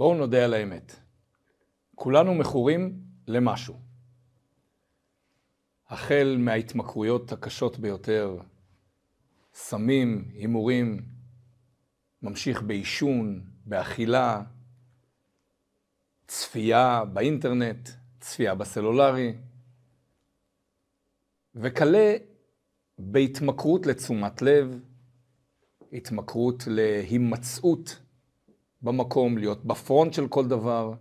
בואו נודה על האמת. כולנו מכורים למשהו. החל מההתמכרויות הקשות ביותר, סמים, הימורים, ממשיך בעישון, באכילה, צפייה באינטרנט, צפייה בסלולרי, וכלה בהתמכרות לתשומת לב, התמכרות להימצאות במקום, להיות בפרונט של כל דבר,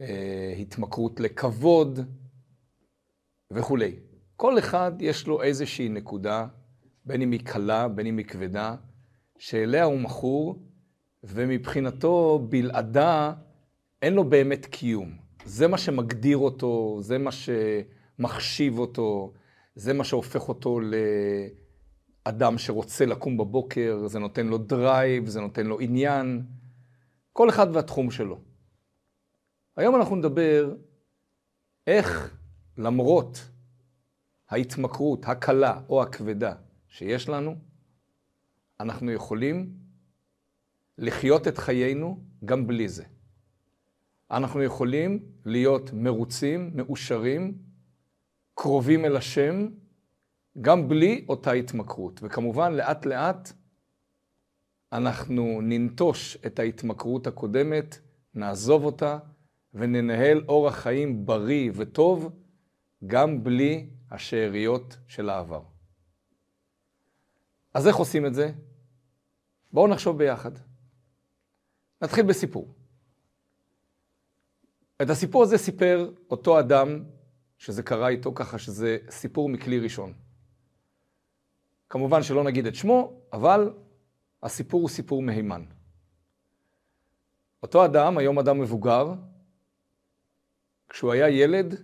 אה, התמכרות לכבוד וכולי. כל אחד יש לו איזושהי נקודה, בין אם היא קלה, בין אם היא כבדה, שאליה הוא מכור, ומבחינתו בלעדה אין לו באמת קיום. זה מה שמגדיר אותו, זה מה שמחשיב אותו, זה מה שהופך אותו לאדם שרוצה לקום בבוקר, זה נותן לו drive, זה נותן לו עניין. כל אחד והתחום שלו. היום אנחנו נדבר איך למרות ההתמכרות הקלה או הכבדה שיש לנו, אנחנו יכולים לחיות את חיינו גם בלי זה. אנחנו יכולים להיות מרוצים, מאושרים, קרובים אל השם, גם בלי אותה התמכרות. וכמובן, לאט לאט אנחנו ננטוש את ההתמכרות הקודמת, נעזוב אותה וננהל אורח חיים בריא וטוב, גם בלי השאריות של העבר. אז איך עושים את זה? בואו נחשוב ביחד. נתחיל בסיפור. את הסיפור הזה סיפר אותו אדם שזה קרה איתו ככה שזה סיפור מכלי ראשון. כמובן שלא נגיד את שמו, אבל הסיפור הוא סיפור מהימן. אותו אדם, היום אדם מבוגר, כשהוא היה ילד,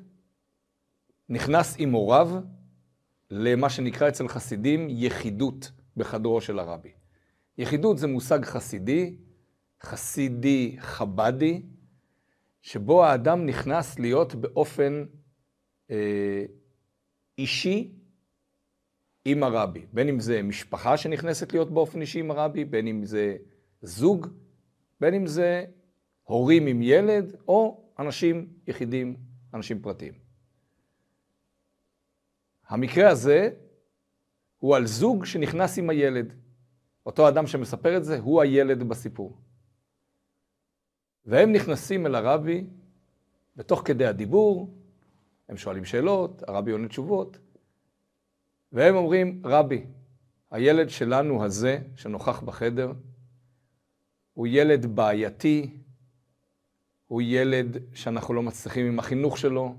נכנס עם הוריו למה שנקרא אצל חסידים יחידות בחדרו של הרבי. יחידות זה מושג חסידי, חסידי חבדי, שבו האדם נכנס להיות באופן אה, אישי עם הרבי. בין אם זה משפחה שנכנסת להיות באופן אישי עם הרבי, בין אם זה זוג, בין אם זה הורים עם ילד, או אנשים יחידים, אנשים פרטיים. המקרה הזה הוא על זוג שנכנס עם הילד. אותו אדם שמספר את זה הוא הילד בסיפור. והם נכנסים אל הרבי, ותוך כדי הדיבור, הם שואלים שאלות, הרבי עונה תשובות, והם אומרים, רבי, הילד שלנו הזה, שנוכח בחדר, הוא ילד בעייתי, הוא ילד שאנחנו לא מצליחים עם החינוך שלו,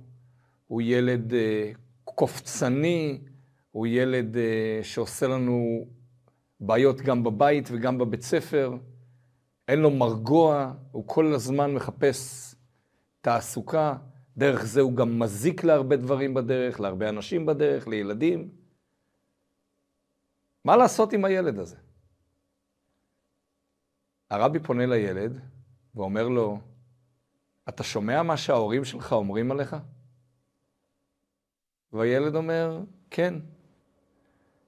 הוא ילד אה, קופצני, הוא ילד אה, שעושה לנו בעיות גם בבית וגם בבית ספר, אין לו מרגוע, הוא כל הזמן מחפש תעסוקה, דרך זה הוא גם מזיק להרבה דברים בדרך, להרבה אנשים בדרך, לילדים. מה לעשות עם הילד הזה? הרבי פונה לילד ואומר לו, אתה שומע מה שההורים שלך אומרים עליך? והילד אומר, כן.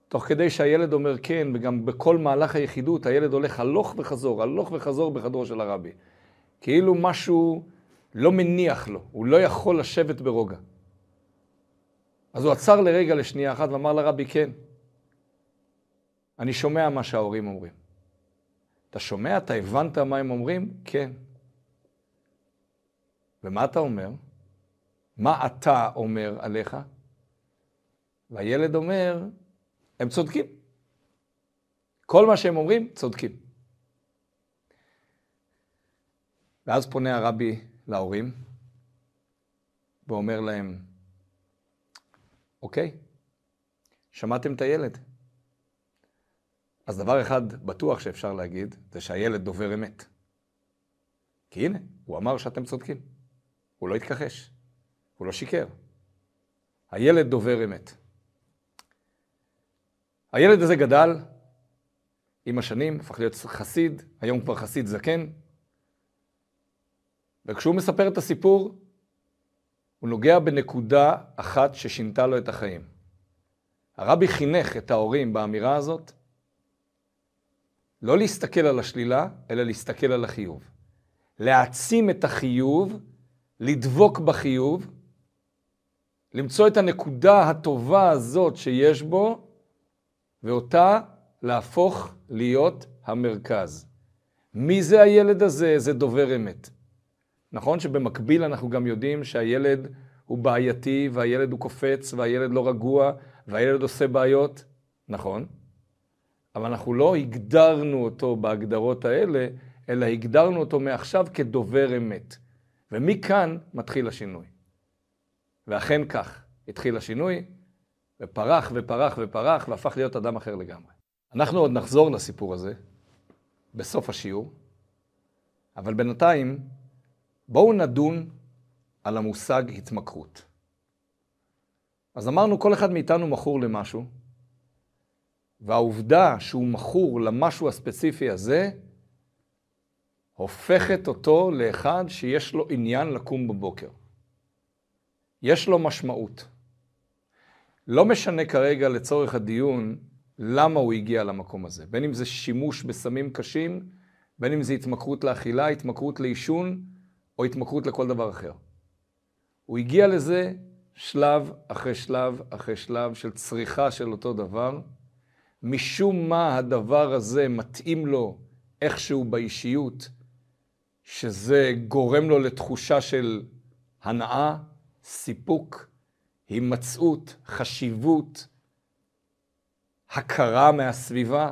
תוך כדי שהילד אומר כן, וגם בכל מהלך היחידות, הילד הולך הלוך וחזור, הלוך וחזור בחדרו של הרבי. כאילו משהו לא מניח לו, הוא לא יכול לשבת ברוגע. אז הוא עצר לרגע לשנייה אחת ואמר לרבי, כן, אני שומע מה שההורים אומרים. אתה שומע? אתה הבנת מה הם אומרים? כן. ומה אתה אומר? מה אתה אומר עליך? והילד אומר, הם צודקים. כל מה שהם אומרים, צודקים. ואז פונה הרבי להורים ואומר להם, אוקיי, שמעתם את הילד. אז דבר אחד בטוח שאפשר להגיד, זה שהילד דובר אמת. כי הנה, הוא אמר שאתם צודקים. הוא לא התכחש, הוא לא שיקר. הילד דובר אמת. הילד הזה גדל עם השנים, הפך להיות חסיד, היום כבר חסיד זקן, וכשהוא מספר את הסיפור, הוא נוגע בנקודה אחת ששינתה לו את החיים. הרבי חינך את ההורים באמירה הזאת, לא להסתכל על השלילה, אלא להסתכל על החיוב. להעצים את החיוב, לדבוק בחיוב, למצוא את הנקודה הטובה הזאת שיש בו, ואותה להפוך להיות המרכז. מי זה הילד הזה? זה דובר אמת. נכון שבמקביל אנחנו גם יודעים שהילד הוא בעייתי, והילד הוא קופץ, והילד לא רגוע, והילד עושה בעיות? נכון. אבל אנחנו לא הגדרנו אותו בהגדרות האלה, אלא הגדרנו אותו מעכשיו כדובר אמת. ומכאן מתחיל השינוי. ואכן כך, התחיל השינוי, ופרח ופרח ופרח, והפך להיות אדם אחר לגמרי. אנחנו עוד נחזור לסיפור הזה בסוף השיעור, אבל בינתיים בואו נדון על המושג התמכרות. אז אמרנו, כל אחד מאיתנו מכור למשהו, והעובדה שהוא מכור למשהו הספציפי הזה, הופכת אותו לאחד שיש לו עניין לקום בבוקר. יש לו משמעות. לא משנה כרגע לצורך הדיון למה הוא הגיע למקום הזה. בין אם זה שימוש בסמים קשים, בין אם זה התמכרות לאכילה, התמכרות לעישון, או התמכרות לכל דבר אחר. הוא הגיע לזה שלב אחרי שלב אחרי שלב של צריכה של אותו דבר. משום מה הדבר הזה מתאים לו איכשהו באישיות, שזה גורם לו לתחושה של הנאה, סיפוק, הימצאות, חשיבות, הכרה מהסביבה.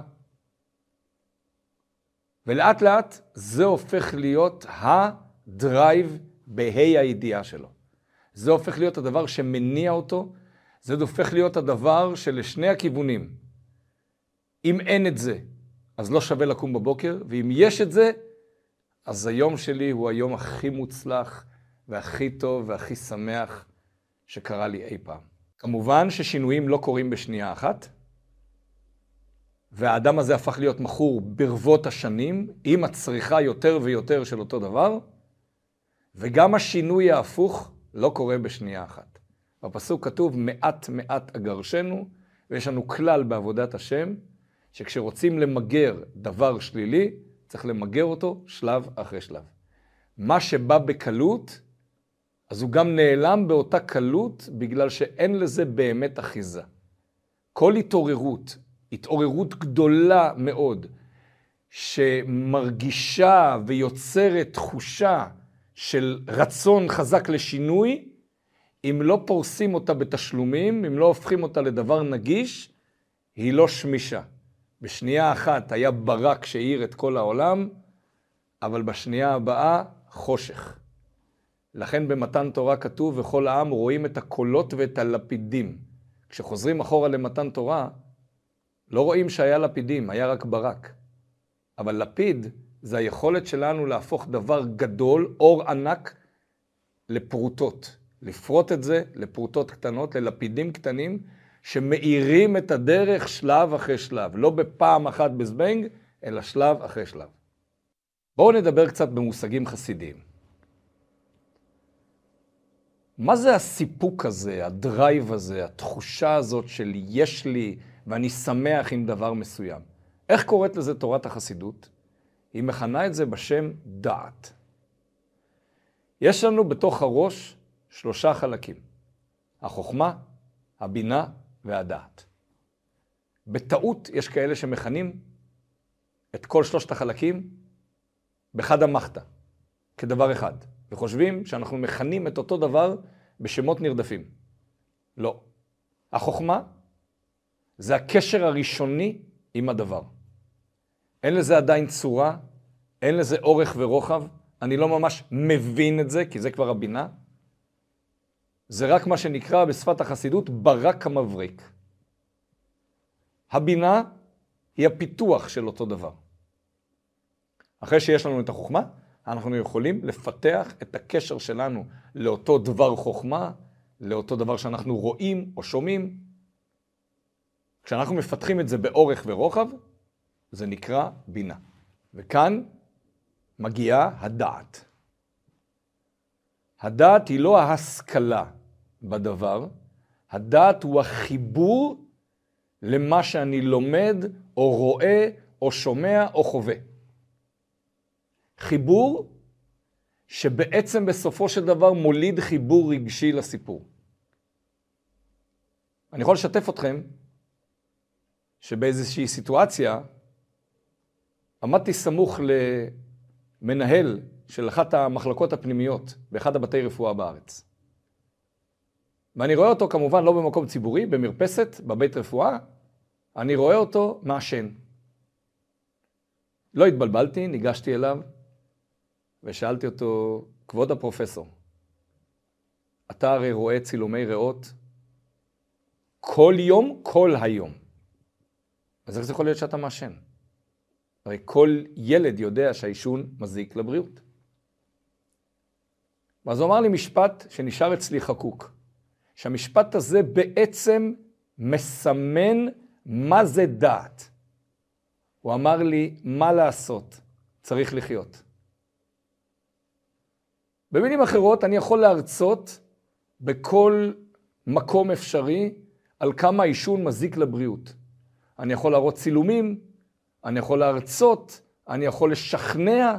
ולאט לאט זה הופך להיות הדרייב בה"א הידיעה שלו. זה הופך להיות הדבר שמניע אותו, זה הופך להיות הדבר שלשני הכיוונים. אם אין את זה, אז לא שווה לקום בבוקר, ואם יש את זה, אז היום שלי הוא היום הכי מוצלח והכי טוב והכי שמח שקרה לי אי פעם. כמובן ששינויים לא קורים בשנייה אחת, והאדם הזה הפך להיות מכור ברבות השנים, עם הצריכה יותר ויותר של אותו דבר, וגם השינוי ההפוך לא קורה בשנייה אחת. בפסוק כתוב, מעט מעט אגרשנו, ויש לנו כלל בעבודת השם, שכשרוצים למגר דבר שלילי, צריך למגר אותו שלב אחרי שלב. מה שבא בקלות, אז הוא גם נעלם באותה קלות, בגלל שאין לזה באמת אחיזה. כל התעוררות, התעוררות גדולה מאוד, שמרגישה ויוצרת תחושה של רצון חזק לשינוי, אם לא פורסים אותה בתשלומים, אם לא הופכים אותה לדבר נגיש, היא לא שמישה. בשנייה אחת היה ברק שהאיר את כל העולם, אבל בשנייה הבאה חושך. לכן במתן תורה כתוב, וכל העם רואים את הקולות ואת הלפידים. כשחוזרים אחורה למתן תורה, לא רואים שהיה לפידים, היה רק ברק. אבל לפיד זה היכולת שלנו להפוך דבר גדול, אור ענק, לפרוטות. לפרוט את זה לפרוטות קטנות, ללפידים קטנים, שמאירים את הדרך שלב אחרי שלב. לא בפעם אחת בזבנג, אלא שלב אחרי שלב. בואו נדבר קצת במושגים חסידיים. מה זה הסיפוק הזה, ה drive הזה, התחושה הזאת של יש לי ואני שמח עם דבר מסוים? איך קוראת לזה תורת החסידות? היא מכנה את זה בשם דעת. יש לנו בתוך הראש שלושה חלקים, החוכמה, הבינה והדעת. בטעות יש כאלה שמכנים את כל שלושת החלקים בחד המחתא, כדבר אחד, וחושבים שאנחנו מכנים את אותו דבר בשמות נרדפים. לא. החוכמה זה הקשר הראשוני עם הדבר. אין לזה עדיין צורה, אין לזה אורך ורוחב, אני לא ממש מבין את זה, כי זה כבר הבינה. זה רק מה שנקרא בשפת החסידות ברק המבריק. הבינה היא הפיתוח של אותו דבר. אחרי שיש לנו את החוכמה, אנחנו יכולים לפתח את הקשר שלנו לאותו דבר חוכמה, לאותו דבר שאנחנו רואים או שומעים. כשאנחנו מפתחים את זה באורך ורוחב, זה נקרא בינה. וכאן מגיעה הדעת. הדעת היא לא ההשכלה בדבר, הדעת הוא החיבור למה שאני לומד, או רואה, או שומע, או חווה. חיבור שבעצם בסופו של דבר מוליד חיבור רגשי לסיפור. אני יכול לשתף אתכם שבאיזושהי סיטואציה עמדתי סמוך למנהל של אחת המחלקות הפנימיות באחד הבתי רפואה בארץ. ואני רואה אותו כמובן לא במקום ציבורי, במרפסת, בבית רפואה, אני רואה אותו מעשן. לא התבלבלתי, ניגשתי אליו ושאלתי אותו, כבוד הפרופסור, אתה הרי רואה צילומי ריאות כל יום, כל היום. אז איך זה יכול להיות שאתה מעשן? הרי כל ילד יודע שהעישון מזיק לבריאות. ואז הוא אמר לי משפט שנשאר אצלי חקוק, שהמשפט הזה בעצם מסמן מה זה דעת. הוא אמר לי, מה לעשות? צריך לחיות. במילים אחרות, אני יכול להרצות בכל מקום אפשרי על כמה העישון מזיק לבריאות. אני יכול להראות צילומים, אני יכול להרצות, אני יכול לשכנע.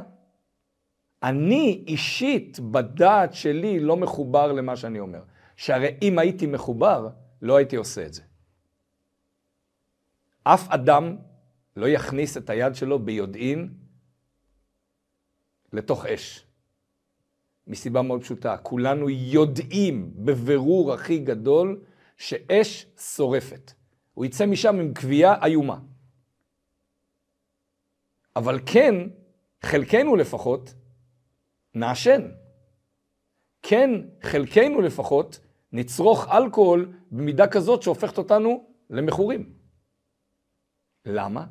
אני אישית, בדעת שלי, לא מחובר למה שאני אומר. שהרי אם הייתי מחובר, לא הייתי עושה את זה. אף אדם לא יכניס את היד שלו ביודעין לתוך אש. מסיבה מאוד פשוטה, כולנו יודעים בבירור הכי גדול שאש שורפת. הוא יצא משם עם קביעה איומה. אבל כן, חלקנו לפחות, נעשן. כן, חלקנו לפחות, נצרוך אלכוהול במידה כזאת שהופכת אותנו למכורים. למה?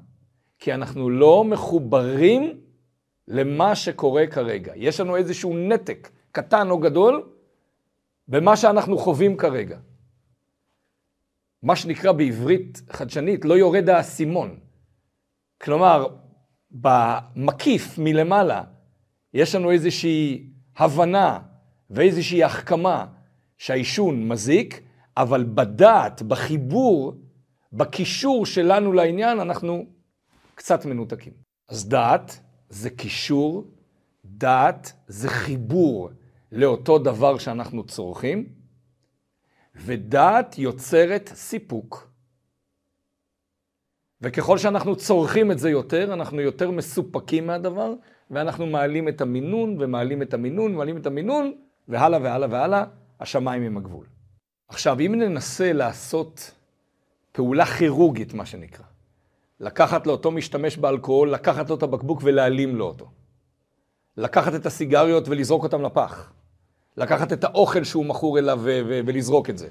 כי אנחנו לא מחוברים למה שקורה כרגע. יש לנו איזשהו נתק, קטן או גדול, במה שאנחנו חווים כרגע. מה שנקרא בעברית חדשנית, לא יורד האסימון. כלומר, במקיף מלמעלה, יש לנו איזושהי הבנה ואיזושהי החכמה שהעישון מזיק, אבל בדעת, בחיבור, בקישור שלנו לעניין, אנחנו קצת מנותקים. אז דעת זה קישור, דעת זה חיבור לאותו דבר שאנחנו צורכים, ודעת יוצרת סיפוק. וככל שאנחנו צורכים את זה יותר, אנחנו יותר מסופקים מהדבר, ואנחנו מעלים את המינון, ומעלים את המינון, ומעלים את המינון, והלאה והלאה והלאה, השמיים עם הגבול. עכשיו, אם ננסה לעשות פעולה כירורגית, מה שנקרא, לקחת לאותו משתמש באלכוהול, לקחת לו את הבקבוק ולהעלים לו אותו. לקחת את הסיגריות ולזרוק אותם לפח. לקחת את האוכל שהוא מכור אליו ולזרוק את זה.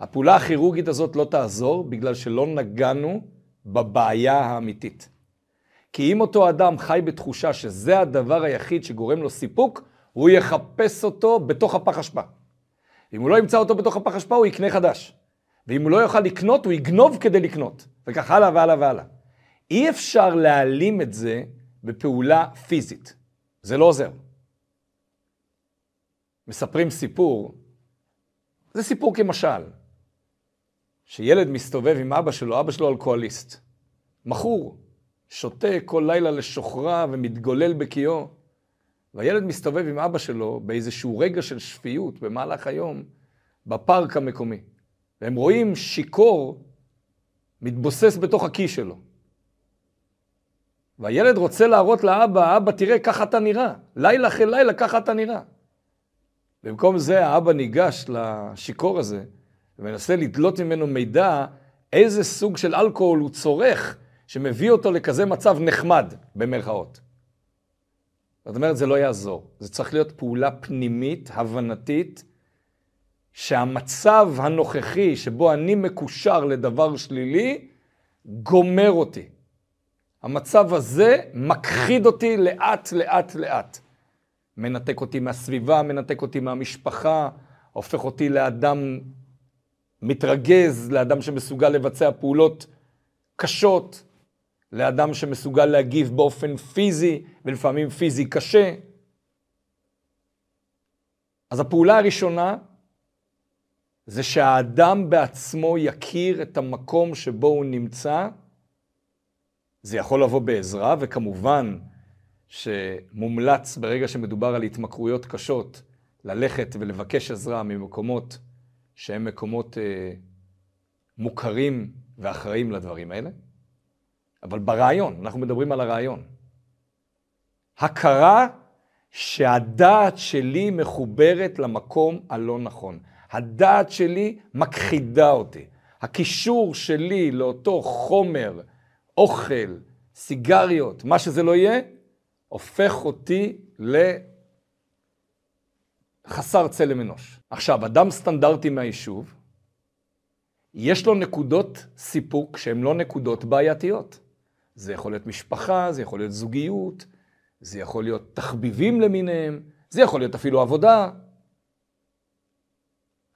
הפעולה הכירורגית הזאת לא תעזור בגלל שלא נגענו בבעיה האמיתית. כי אם אותו אדם חי בתחושה שזה הדבר היחיד שגורם לו סיפוק, הוא יחפש אותו בתוך הפח אשפה. אם הוא לא ימצא אותו בתוך הפח אשפה, הוא יקנה חדש. ואם הוא לא יוכל לקנות, הוא יגנוב כדי לקנות. וכך הלאה והלאה והלאה. אי אפשר להעלים את זה בפעולה פיזית. זה לא עוזר. מספרים סיפור, זה סיפור כמשל, שילד מסתובב עם אבא שלו, אבא שלו אלכוהוליסט, מכור, שותה כל לילה לשוכרה ומתגולל בקיאו, והילד מסתובב עם אבא שלו באיזשהו רגע של שפיות במהלך היום בפארק המקומי. והם רואים שיכור מתבוסס בתוך הכיס שלו. והילד רוצה להראות לאבא, אבא, תראה, ככה אתה נראה. לילה אחרי לילה, ככה אתה נראה. במקום זה, האבא ניגש לשיכור הזה, ומנסה לדלות ממנו מידע איזה סוג של אלכוהול הוא צורך, שמביא אותו לכזה מצב נחמד, במרכאות. זאת אומרת, זה לא יעזור. זה צריך להיות פעולה פנימית, הבנתית, שהמצב הנוכחי שבו אני מקושר לדבר שלילי, גומר אותי. המצב הזה מכחיד אותי לאט, לאט, לאט. מנתק אותי מהסביבה, מנתק אותי מהמשפחה, הופך אותי לאדם מתרגז, לאדם שמסוגל לבצע פעולות קשות, לאדם שמסוגל להגיב באופן פיזי, ולפעמים פיזי קשה. אז הפעולה הראשונה זה שהאדם בעצמו יכיר את המקום שבו הוא נמצא. זה יכול לבוא בעזרה, וכמובן שמומלץ ברגע שמדובר על התמכרויות קשות, ללכת ולבקש עזרה ממקומות שהם מקומות אה, מוכרים ואחראים לדברים האלה. אבל ברעיון, אנחנו מדברים על הרעיון. הכרה שהדעת שלי מחוברת למקום הלא נכון. הדעת שלי מכחידה אותי. הקישור שלי לאותו חומר, אוכל, סיגריות, מה שזה לא יהיה, הופך אותי לחסר צלם אנוש. עכשיו, אדם סטנדרטי מהיישוב, יש לו נקודות סיפוק שהן לא נקודות בעייתיות. זה יכול להיות משפחה, זה יכול להיות זוגיות, זה יכול להיות תחביבים למיניהם, זה יכול להיות אפילו עבודה.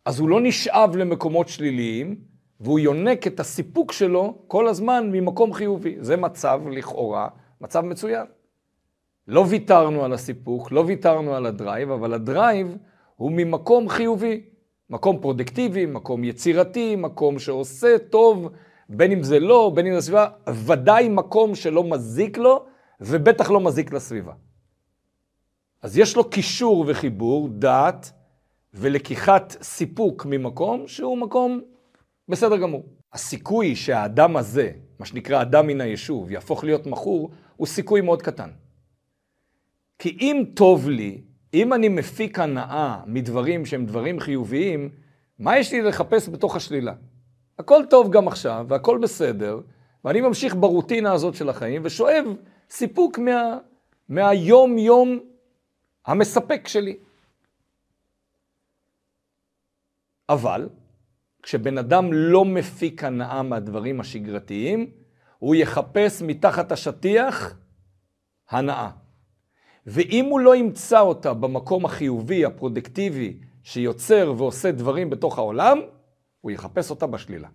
אז הוא לא נשאב למקומות שליליים, והוא יונק את הסיפוק שלו כל הזמן ממקום חיובי. זה מצב, לכאורה, מצב מצוין. לא ויתרנו על הסיפוק, לא ויתרנו על ה drive, אבל ה drive הוא ממקום חיובי. מקום פרודקטיבי, מקום יצירתי, מקום שעושה טוב, בין אם זה לו, בין אם זה סביבה, ודאי מקום שלא מזיק לו, ובטח לא מזיק לסביבה. אז יש לו קישור וחיבור, דעת, ולקיחת סיפוק ממקום שהוא מקום בסדר גמור. הסיכוי שהאדם הזה, מה שנקרא אדם מן היישוב, יהפוך להיות מכור, הוא סיכוי מאוד קטן. כי אם טוב לי, אם אני מפיק הנאה מדברים שהם דברים חיוביים, מה יש לי לחפש בתוך השלילה? הכל טוב גם עכשיו, והכל בסדר, ואני ממשיך ברוטינה הזאת של החיים, ושואב סיפוק מה, מהיום-יום המספק שלי. אבל, כשבן אדם לא מפיק הנאה מהדברים השגרתיים, הוא יחפש מתחת השטיח הנאה. ואם הוא לא ימצא אותה במקום החיובי, הפרודקטיבי, שיוצר ועושה דברים בתוך העולם, הוא יחפש אותה בשלילה.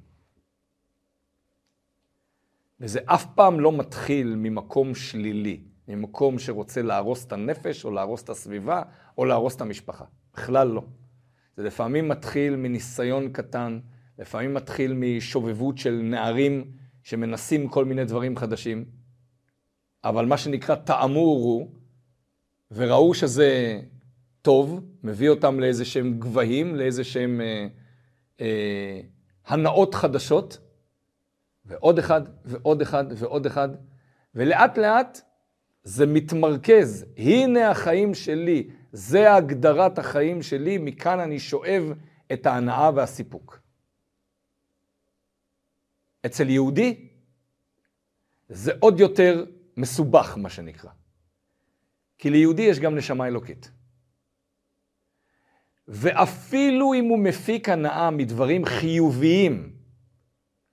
וזה אף פעם לא מתחיל ממקום שלילי, ממקום שרוצה להרוס את הנפש, או להרוס את הסביבה, או להרוס את המשפחה. בכלל לא. זה לפעמים מתחיל מניסיון קטן, לפעמים מתחיל משובבות של נערים שמנסים כל מיני דברים חדשים, אבל מה שנקרא תאמור הוא, וראו שזה טוב, מביא אותם לאיזה שהם גבהים, לאיזה שהם אה, אה, הנאות חדשות, ועוד אחד, ועוד אחד, ועוד אחד, ולאט לאט זה מתמרכז. הנה החיים שלי, זה הגדרת החיים שלי, מכאן אני שואב את ההנאה והסיפוק. אצל יהודי זה עוד יותר מסובך, מה שנקרא. כי ליהודי יש גם נשמה אלוקית. ואפילו אם הוא מפיק הנאה מדברים חיוביים,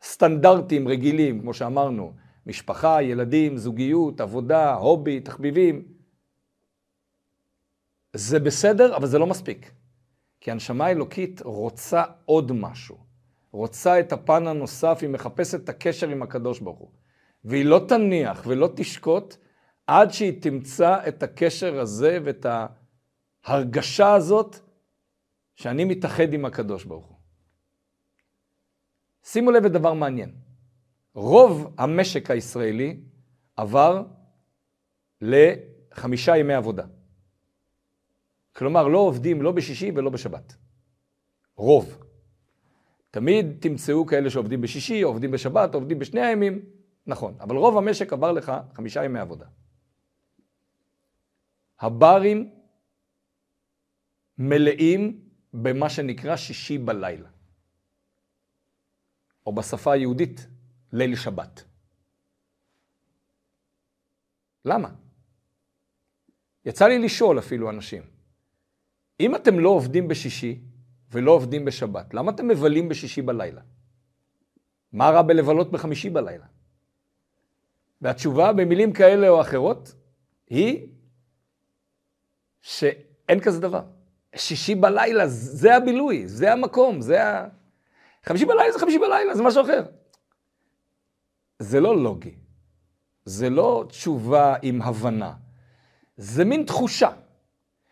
סטנדרטים רגילים, כמו שאמרנו, משפחה, ילדים, זוגיות, עבודה, הובי, תחביבים, זה בסדר, אבל זה לא מספיק. כי הנשמה האלוקית רוצה עוד משהו. רוצה את הפן הנוסף, היא מחפשת את הקשר עם הקדוש ברוך הוא. והיא לא תניח ולא תשקוט עד שהיא תמצא את הקשר הזה ואת ההרגשה הזאת שאני מתאחד עם הקדוש ברוך הוא. שימו לב לדבר מעניין. רוב המשק הישראלי עבר לחמישה ימי עבודה. כלומר, לא עובדים לא בשישי ולא בשבת. רוב. תמיד תמצאו כאלה שעובדים בשישי, עובדים בשבת, עובדים בשני הימים, נכון. אבל רוב המשק עבר לך חמישה ימי עבודה. הברים מלאים במה שנקרא שישי בלילה, או בשפה היהודית, ליל שבת. למה? יצא לי לשאול אפילו אנשים, אם אתם לא עובדים בשישי ולא עובדים בשבת, למה אתם מבלים בשישי בלילה? מה רע בלבלות בחמישי בלילה? והתשובה במילים כאלה או אחרות היא שאין כזה דבר. שישי בלילה, זה הבילוי, זה המקום, זה ה... חמישי בלילה זה חמישי בלילה, זה משהו אחר. זה לא לוגי. זה לא תשובה עם הבנה. זה מין תחושה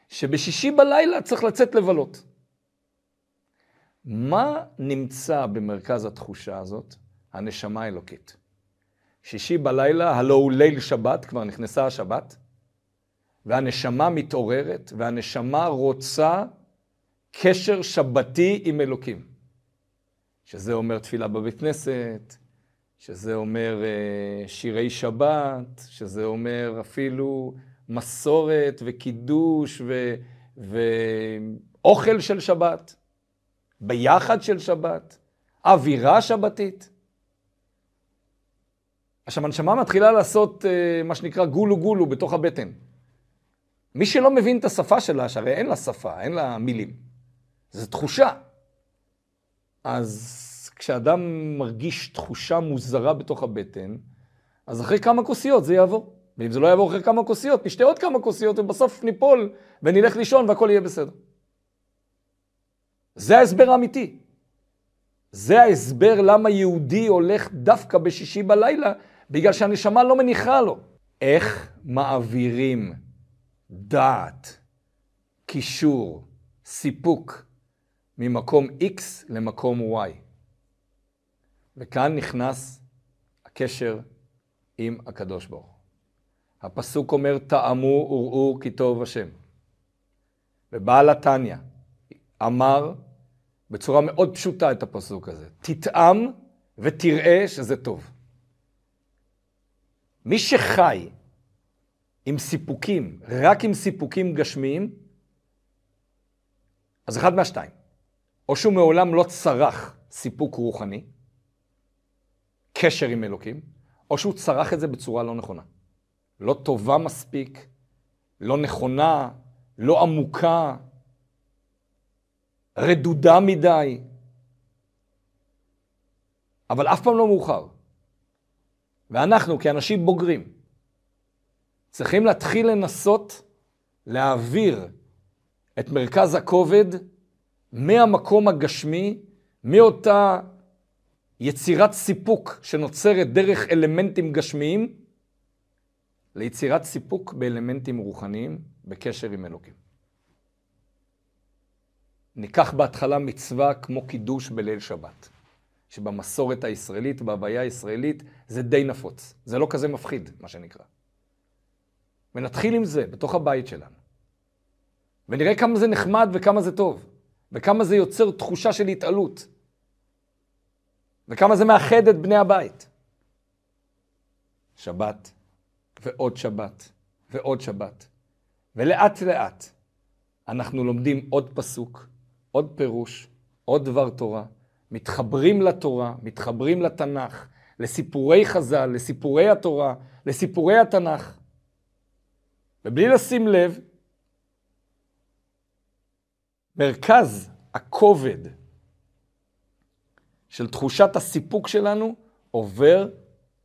שבשישי בלילה צריך לצאת לבלות. מה נמצא במרכז התחושה הזאת? הנשמה האלוקית. שישי בלילה, הלא הוא ליל שבת, כבר נכנסה השבת, והנשמה מתעוררת, והנשמה רוצה קשר שבתי עם אלוקים. שזה אומר תפילה בבית כנסת, שזה אומר אה, שירי שבת, שזה אומר אפילו מסורת וקידוש ו, ואוכל של שבת, ביחד של שבת, אווירה שבתית. עכשיו, הנשמה מתחילה לעשות אה, מה שנקרא גולו גולו בתוך הבטן. מי שלא מבין את השפה שלה, שהרי אין לה שפה, אין לה מילים. זו תחושה. אז כשאדם מרגיש תחושה מוזרה בתוך הבטן, אז אחרי כמה כוסיות זה יעבור. ואם זה לא יעבור אחרי כמה כוסיות, נשתה עוד כמה כוסיות ובסוף ניפול ונלך לישון והכל יהיה בסדר. זה ההסבר האמיתי. זה ההסבר למה יהודי הולך דווקא בשישי בלילה, בגלל שהנשמה לא מניחה לו. איך מעבירים דעת, קישור, סיפוק, ממקום X למקום Y. וכאן נכנס הקשר עם הקדוש ברוך הוא. הפסוק אומר, טעמו וראו כי טוב השם. ובעל התניא אמר בצורה מאוד פשוטה את הפסוק הזה, תטעם ותראה שזה טוב. מי שחי עם סיפוקים, רק עם סיפוקים גשמיים, אז אחד מהשתיים. או שהוא מעולם לא צרך סיפוק רוחני, קשר עם אלוקים, או שהוא צרך את זה בצורה לא נכונה. לא טובה מספיק, לא נכונה, לא עמוקה, רדודה מדי. אבל אף פעם לא מאוחר. ואנחנו, כאנשים בוגרים, צריכים להתחיל לנסות להעביר את מרכז הכובד מהמקום הגשמי, מאותה יצירת סיפוק שנוצרת דרך אלמנטים גשמיים, ליצירת סיפוק באלמנטים רוחניים בקשר עם אלוקים. ניקח בהתחלה מצווה כמו קידוש בליל שבת, שבמסורת הישראלית, בהוויה הישראלית, זה די נפוץ. זה לא כזה מפחיד, מה שנקרא. ונתחיל עם זה, בתוך הבית שלנו. ונראה כמה זה נחמד וכמה זה טוב, וכמה זה יוצר תחושה של התעלות, וכמה זה מאחד את בני הבית. שבת, ועוד שבת, ועוד שבת. ולאט לאט אנחנו לומדים עוד פסוק, עוד פירוש, עוד דבר תורה, מתחברים לתורה, מתחברים לתנ"ך, לסיפורי חז"ל, לסיפורי התורה, לסיפורי התנ"ך. ובלי לשים לב, מרכז הכובד של תחושת הסיפוק שלנו עובר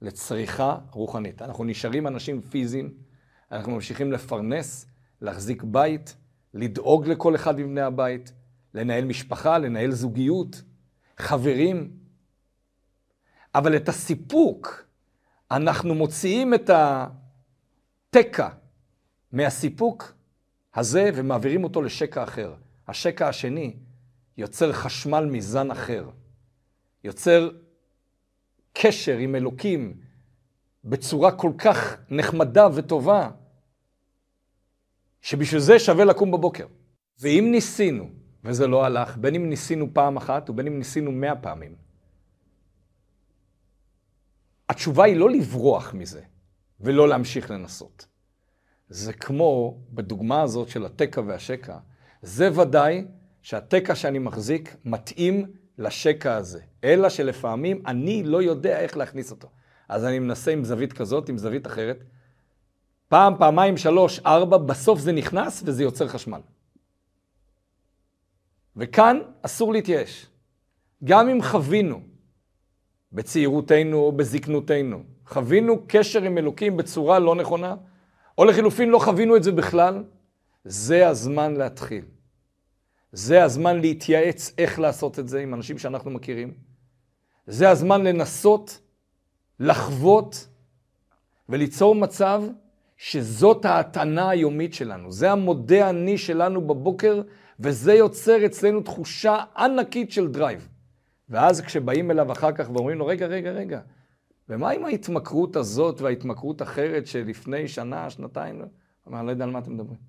לצריכה רוחנית. אנחנו נשארים אנשים פיזיים, אנחנו ממשיכים לפרנס, להחזיק בית, לדאוג לכל אחד מבני הבית, לנהל משפחה, לנהל זוגיות, חברים. אבל את הסיפוק, אנחנו מוציאים את התקע מהסיפוק הזה ומעבירים אותו לשקע אחר. השקע השני יוצר חשמל מזן אחר. יוצר קשר עם אלוקים בצורה כל כך נחמדה וטובה, שבשביל זה שווה לקום בבוקר. ואם ניסינו, וזה לא הלך, בין אם ניסינו פעם אחת ובין אם ניסינו מאה פעמים, התשובה היא לא לברוח מזה ולא להמשיך לנסות. זה כמו בדוגמה הזאת של התקע והשקע, זה ודאי שהתקע שאני מחזיק מתאים לשקע הזה, אלא שלפעמים אני לא יודע איך להכניס אותו. אז אני מנסה עם זווית כזאת, עם זווית אחרת. פעם, פעמיים, שלוש, ארבע, בסוף זה נכנס וזה יוצר חשמל. וכאן אסור להתייאש. גם אם חווינו בצעירותנו או בזקנותנו, חווינו קשר עם אלוקים בצורה לא נכונה, או לחילופין לא חווינו את זה בכלל, זה הזמן להתחיל. זה הזמן להתייעץ איך לעשות את זה עם אנשים שאנחנו מכירים. זה הזמן לנסות, לחוות וליצור מצב שזאת ההתנה היומית שלנו. זה המודה אני שלנו בבוקר, וזה יוצר אצלנו תחושה ענקית של drive. ואז כשבאים אליו אחר כך ואומרים לו, רגע, רגע, רגע, ומה עם ההתמכרות הזאת וההתמכרות אחרת שלפני שנה, שנתיים? אני לא יודע על מה אתם מדברים.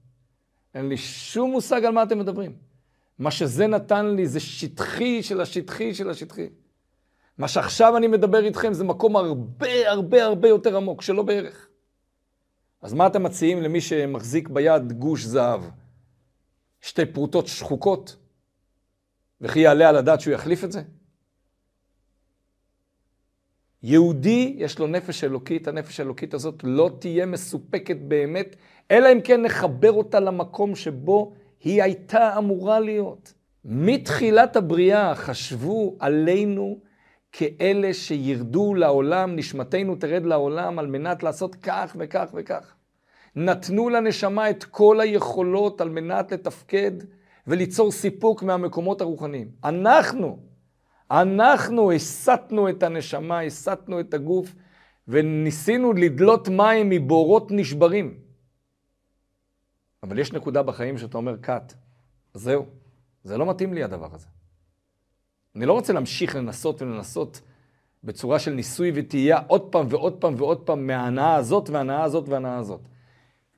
אין לי שום מושג על מה אתם מדברים. מה שזה נתן לי זה שטחי של השטחי של השטחי. מה שעכשיו אני מדבר איתכם זה מקום הרבה הרבה הרבה יותר עמוק, שלא בערך. אז מה אתם מציעים למי שמחזיק ביד גוש זהב? שתי פרוטות שחוקות? וכי יעלה על הדעת שהוא יחליף את זה? יהודי, יש לו נפש אלוקית, הנפש האלוקית הזאת לא תהיה מסופקת באמת, אלא אם כן נחבר אותה למקום שבו היא הייתה אמורה להיות. מתחילת הבריאה חשבו עלינו כאלה שירדו לעולם, נשמתנו תרד לעולם על מנת לעשות כך וכך וכך. נתנו לנשמה את כל היכולות על מנת לתפקד וליצור סיפוק מהמקומות הרוחניים. אנחנו, אנחנו הסטנו את הנשמה, הסטנו את הגוף, וניסינו לדלות מים מבורות נשברים. אבל יש נקודה בחיים שאתה אומר, קאט, זהו, זה לא מתאים לי הדבר הזה. אני לא רוצה להמשיך לנסות ולנסות בצורה של ניסוי וטעייה עוד פעם ועוד פעם ועוד פעם מההנאה הזאת וההנאה הזאת וההנאה הזאת.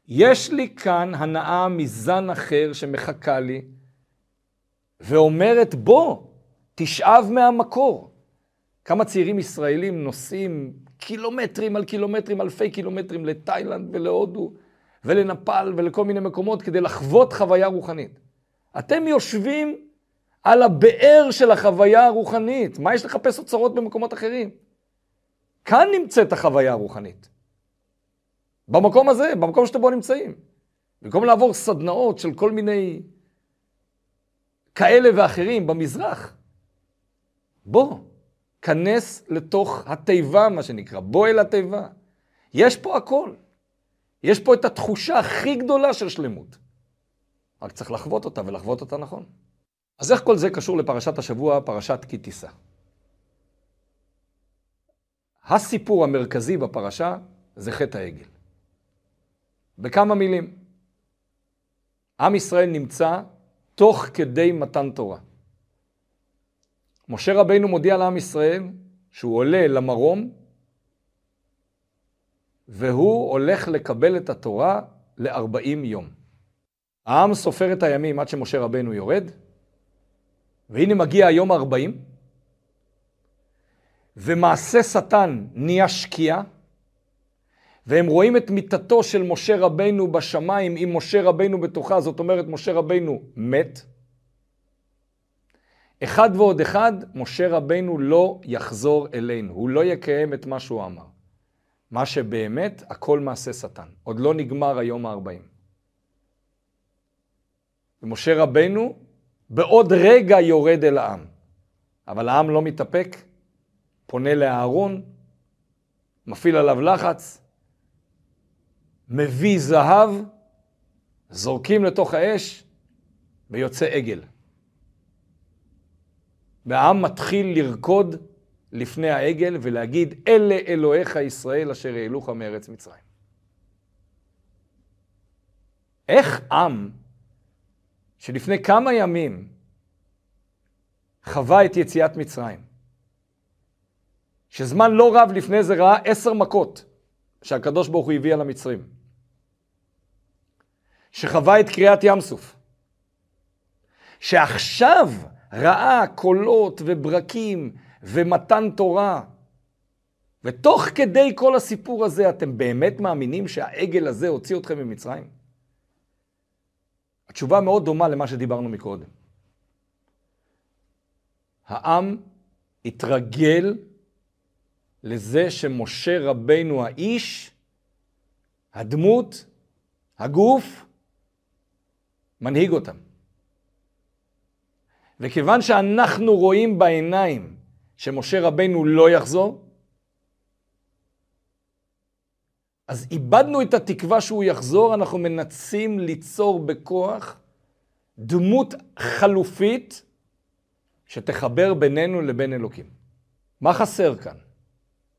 יש לי כאן הנאה מזן אחר שמחכה לי, ואומרת, בוא, תשאב מהמקור. כמה צעירים ישראלים נוסעים קילומטרים על קילומטרים, אלפי קילומטרים לתאילנד ולהודו ולנפאל ולכל מיני מקומות כדי לחוות חוויה רוחנית. אתם יושבים על הבאר של החוויה הרוחנית. מה יש לחפש אוצרות במקומות אחרים? כאן נמצאת החוויה הרוחנית. במקום הזה, במקום שאתם בו נמצאים. במקום לעבור סדנאות של כל מיני כאלה ואחרים במזרח. בוא, כנס לתוך התיבה, מה שנקרא, בוא אל התיבה. יש פה הכל. יש פה את התחושה הכי גדולה של שלמות. רק צריך לחוות אותה ולחוות אותה נכון. אז איך כל זה קשור לפרשת השבוע, פרשת כי תישא? הסיפור המרכזי בפרשה זה חטא העגל. בכמה מילים. עם ישראל נמצא תוך כדי מתן תורה. משה רבינו מודיע לעם ישראל שהוא עולה למרום והוא הולך לקבל את התורה ל-40 יום. העם סופר את הימים עד שמשה רבינו יורד, והנה מגיע היום ה-40, ומעשה שטן נהיה שקיעה, והם רואים את מיתתו של משה רבינו בשמיים עם משה רבינו בתוכה, זאת אומרת משה רבינו מת. אחד ועוד אחד, משה רבינו לא יחזור אלינו, הוא לא יקיים את מה שהוא אמר. מה שבאמת, הכל מעשה שטן. עוד לא נגמר היום ה-40. ומשה רבינו בעוד רגע יורד אל העם. אבל העם לא מתאפק, פונה לאהרון, מפעיל עליו לחץ, מביא זהב, זורקים לתוך האש, ויוצא עגל. והעם מתחיל לרקוד לפני העגל ולהגיד, אלה אלוהיך ישראל אשר העלוך מארץ מצרים. איך עם שלפני כמה ימים חווה את יציאת מצרים, שזמן לא רב לפני זה ראה עשר מכות שהקדוש ברוך הוא הביא על המצרים, שחווה את קריעת ים סוף, שעכשיו ראה קולות וברקים ומתן תורה, ותוך כדי כל הסיפור הזה אתם באמת מאמינים שהעגל הזה הוציא אתכם ממצרים? התשובה מאוד דומה למה שדיברנו מקודם. העם התרגל לזה שמשה רבינו האיש, הדמות, הגוף, מנהיג אותם. וכיוון שאנחנו רואים בעיניים שמשה רבינו לא יחזור, אז איבדנו את התקווה שהוא יחזור, אנחנו מנסים ליצור בכוח דמות חלופית שתחבר בינינו לבין אלוקים. מה חסר כאן?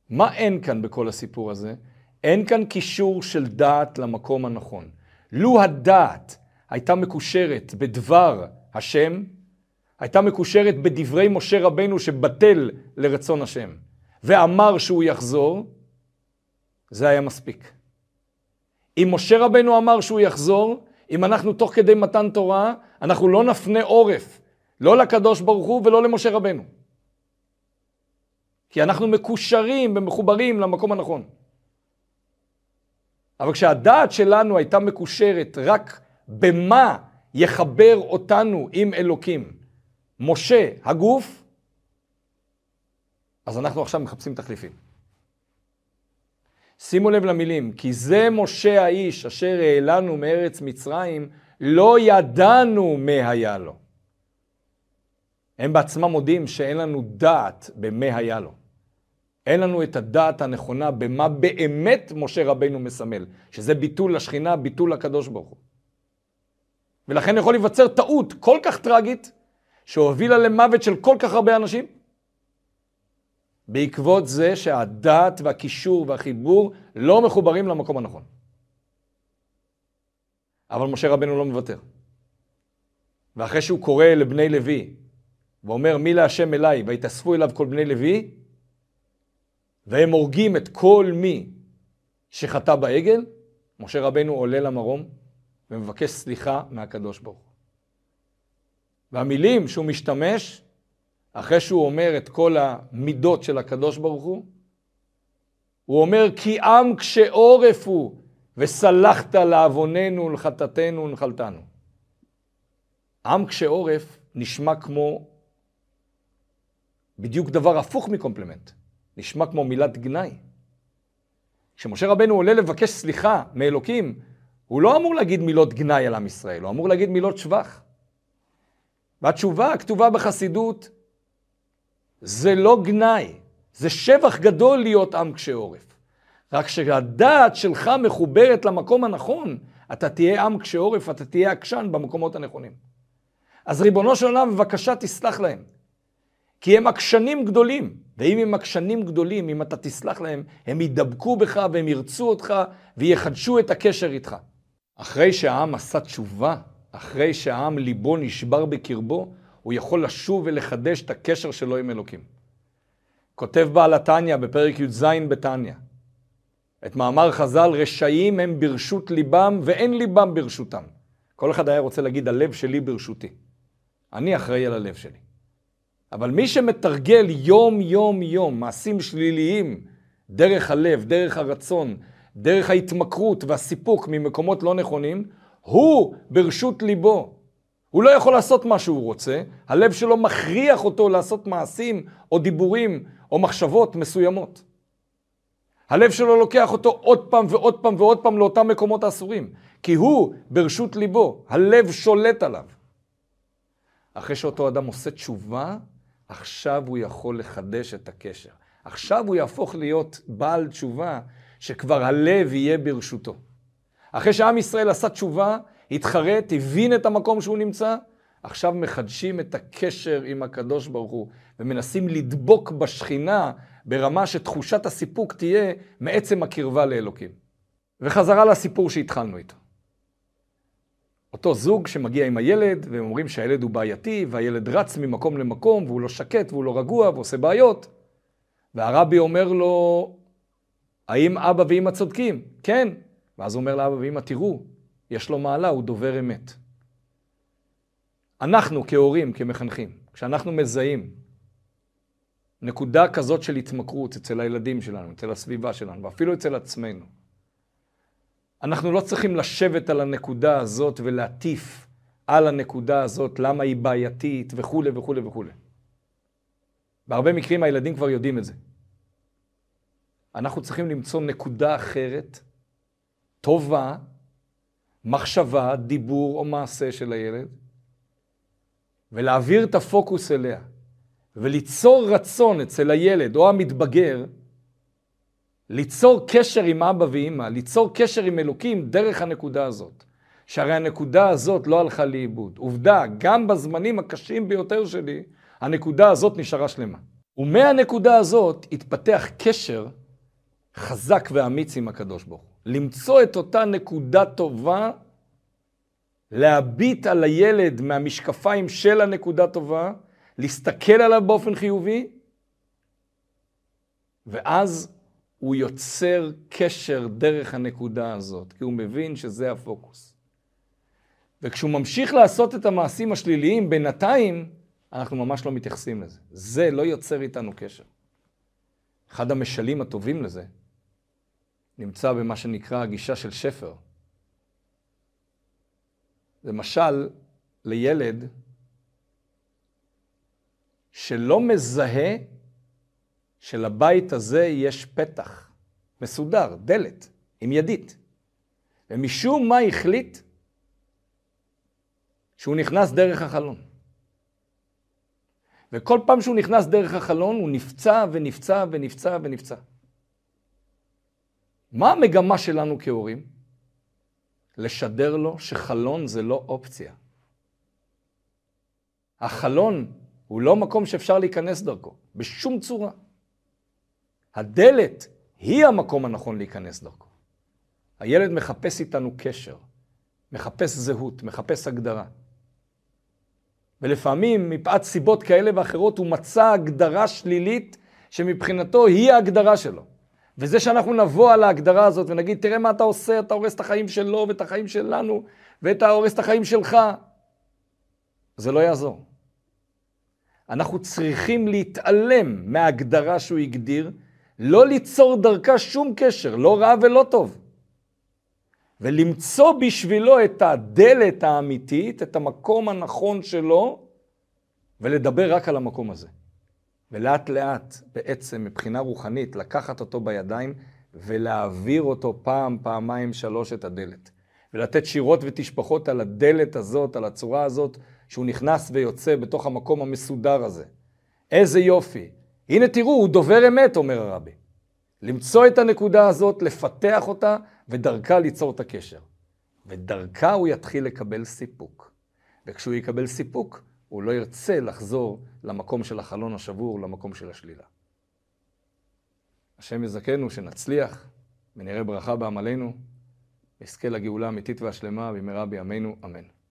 מה אין כאן בכל הסיפור הזה? אין כאן קישור של דעת למקום הנכון. לו הדעת הייתה מקושרת בדבר השם, הייתה מקושרת בדברי משה רבנו שבטל לרצון השם, ואמר שהוא יחזור, זה היה מספיק. אם משה רבנו אמר שהוא יחזור, אם אנחנו תוך כדי מתן תורה, אנחנו לא נפנה עורף, לא לקדוש ברוך הוא ולא למשה רבנו. כי אנחנו מקושרים ומחוברים למקום הנכון. אבל כשהדעת שלנו הייתה מקושרת רק במה יחבר אותנו עם אלוקים, משה, הגוף, אז אנחנו עכשיו מחפשים תחליפים. שימו לב למילים, כי זה משה האיש אשר העלנו מארץ מצרים, לא ידענו מה היה לו. הם בעצמם מודים שאין לנו דעת במה היה לו. אין לנו את הדעת הנכונה במה באמת משה רבנו מסמל, שזה ביטול לשכינה, ביטול לקדוש ברוך הוא. ולכן יכול להיווצר טעות כל כך טרגית, שהובילה למוות של כל כך הרבה אנשים, בעקבות זה שהדעת והקישור והחיבור לא מחוברים למקום הנכון. אבל משה רבנו לא מוותר. ואחרי שהוא קורא לבני לוי, ואומר מי להשם אליי, ויתאספו אליו כל בני לוי, והם הורגים את כל מי שחטא בעגל, משה רבנו עולה למרום ומבקש סליחה מהקדוש ברוך. והמילים שהוא משתמש, אחרי שהוא אומר את כל המידות של הקדוש ברוך הוא, הוא אומר כי עם קשה עורף הוא וסלחת לעווננו ולחטאתנו ונחלתנו. עם קשה עורף נשמע כמו בדיוק דבר הפוך מקומפלימנט. נשמע כמו מילת גנאי. כשמשה רבנו עולה לבקש סליחה מאלוקים, הוא לא אמור להגיד מילות גנאי על עם ישראל, הוא אמור להגיד מילות שבח. והתשובה הכתובה בחסידות, זה לא גנאי, זה שבח גדול להיות עם קשה עורף. רק כשהדעת שלך מחוברת למקום הנכון, אתה תהיה עם קשה עורף, אתה תהיה עקשן במקומות הנכונים. אז ריבונו של עולם, בבקשה תסלח להם. כי הם עקשנים גדולים, ואם הם עקשנים גדולים, אם אתה תסלח להם, הם ידבקו בך והם ירצו אותך ויחדשו את הקשר איתך. אחרי שהעם עשה תשובה, אחרי שהעם ליבו נשבר בקרבו, הוא יכול לשוב ולחדש את הקשר שלו עם אלוקים. כותב בעל התניא בפרק י"ז בתניא, את מאמר חז"ל, רשעים הם ברשות ליבם ואין ליבם ברשותם. כל אחד היה רוצה להגיד, הלב שלי ברשותי. אני אחראי על הלב שלי. אבל מי שמתרגל יום יום יום מעשים שליליים דרך הלב, דרך הרצון, דרך ההתמכרות והסיפוק ממקומות לא נכונים, הוא ברשות ליבו. הוא לא יכול לעשות מה שהוא רוצה, הלב שלו מכריח אותו לעשות מעשים או דיבורים או מחשבות מסוימות. הלב שלו לוקח אותו עוד פעם ועוד פעם ועוד פעם לאותם מקומות אסורים, כי הוא ברשות ליבו, הלב שולט עליו. אחרי שאותו אדם עושה תשובה, עכשיו הוא יכול לחדש את הקשר. עכשיו הוא יהפוך להיות בעל תשובה, שכבר הלב יהיה ברשותו. אחרי שעם ישראל עשה תשובה, התחרט, הבין את המקום שהוא נמצא, עכשיו מחדשים את הקשר עם הקדוש ברוך הוא, ומנסים לדבוק בשכינה ברמה שתחושת הסיפוק תהיה מעצם הקרבה לאלוקים. וחזרה לסיפור שהתחלנו איתו. אותו זוג שמגיע עם הילד, והם אומרים שהילד הוא בעייתי, והילד רץ ממקום למקום, והוא לא שקט, והוא לא רגוע, ועושה בעיות. והרבי אומר לו, האם אבא ואמא צודקים? כן. ואז הוא אומר לאבא ואמא, תראו, יש לו מעלה, הוא דובר אמת. אנחנו כהורים, כמחנכים, כשאנחנו מזהים נקודה כזאת של התמכרות אצל הילדים שלנו, אצל הסביבה שלנו, ואפילו אצל עצמנו, אנחנו לא צריכים לשבת על הנקודה הזאת ולהטיף על הנקודה הזאת, למה היא בעייתית וכולי וכולי וכולי. בהרבה מקרים הילדים כבר יודעים את זה. אנחנו צריכים למצוא נקודה אחרת, טובה, מחשבה, דיבור או מעשה של הילד, ולהעביר את הפוקוס אליה, וליצור רצון אצל הילד או המתבגר, ליצור קשר עם אבא ואימא, ליצור קשר עם אלוקים דרך הנקודה הזאת. שהרי הנקודה הזאת לא הלכה לאיבוד. עובדה, גם בזמנים הקשים ביותר שלי, הנקודה הזאת נשארה שלמה. ומהנקודה הזאת התפתח קשר חזק ואמיץ עם הקדוש ברוך. למצוא את אותה נקודה טובה, להביט על הילד מהמשקפיים של הנקודה טובה, להסתכל עליו באופן חיובי, ואז הוא יוצר קשר דרך הנקודה הזאת, כי הוא מבין שזה הפוקוס. וכשהוא ממשיך לעשות את המעשים השליליים, בינתיים אנחנו ממש לא מתייחסים לזה. זה לא יוצר איתנו קשר. אחד המשלים הטובים לזה נמצא במה שנקרא הגישה של שפר. זה משל לילד שלא מזהה שלבית הזה יש פתח מסודר, דלת, עם ידית. ומשום מה החליט שהוא נכנס דרך החלון. וכל פעם שהוא נכנס דרך החלון הוא נפצע ונפצע ונפצע ונפצע. מה המגמה שלנו כהורים? לשדר לו שחלון זה לא אופציה. החלון הוא לא מקום שאפשר להיכנס דרכו, בשום צורה. הדלת היא המקום הנכון להיכנס דרכו. הילד מחפש איתנו קשר, מחפש זהות, מחפש הגדרה. ולפעמים, מפאת סיבות כאלה ואחרות, הוא מצא הגדרה שלילית שמבחינתו היא ההגדרה שלו. וזה שאנחנו נבוא על ההגדרה הזאת ונגיד, תראה מה אתה עושה, אתה הורס את החיים שלו ואת החיים שלנו, ואתה הורס את החיים שלך, זה לא יעזור. אנחנו צריכים להתעלם מההגדרה שהוא הגדיר, לא ליצור דרכה שום קשר, לא רע ולא טוב. ולמצוא בשבילו את הדלת האמיתית, את המקום הנכון שלו, ולדבר רק על המקום הזה. ולאט לאט, בעצם מבחינה רוחנית, לקחת אותו בידיים ולהעביר אותו פעם, פעמיים, שלוש את הדלת. ולתת שירות ותשפחות על הדלת הזאת, על הצורה הזאת, שהוא נכנס ויוצא בתוך המקום המסודר הזה. איזה יופי. הנה תראו, הוא דובר אמת, אומר הרבי. למצוא את הנקודה הזאת, לפתח אותה, ודרכה ליצור את הקשר. ודרכה הוא יתחיל לקבל סיפוק. וכשהוא יקבל סיפוק, הוא לא ירצה לחזור למקום של החלון השבור, למקום של השלילה. השם יזכנו שנצליח ונראה ברכה בעמלנו, נזכה לגאולה האמיתית והשלמה במהרה בימינו, אמן.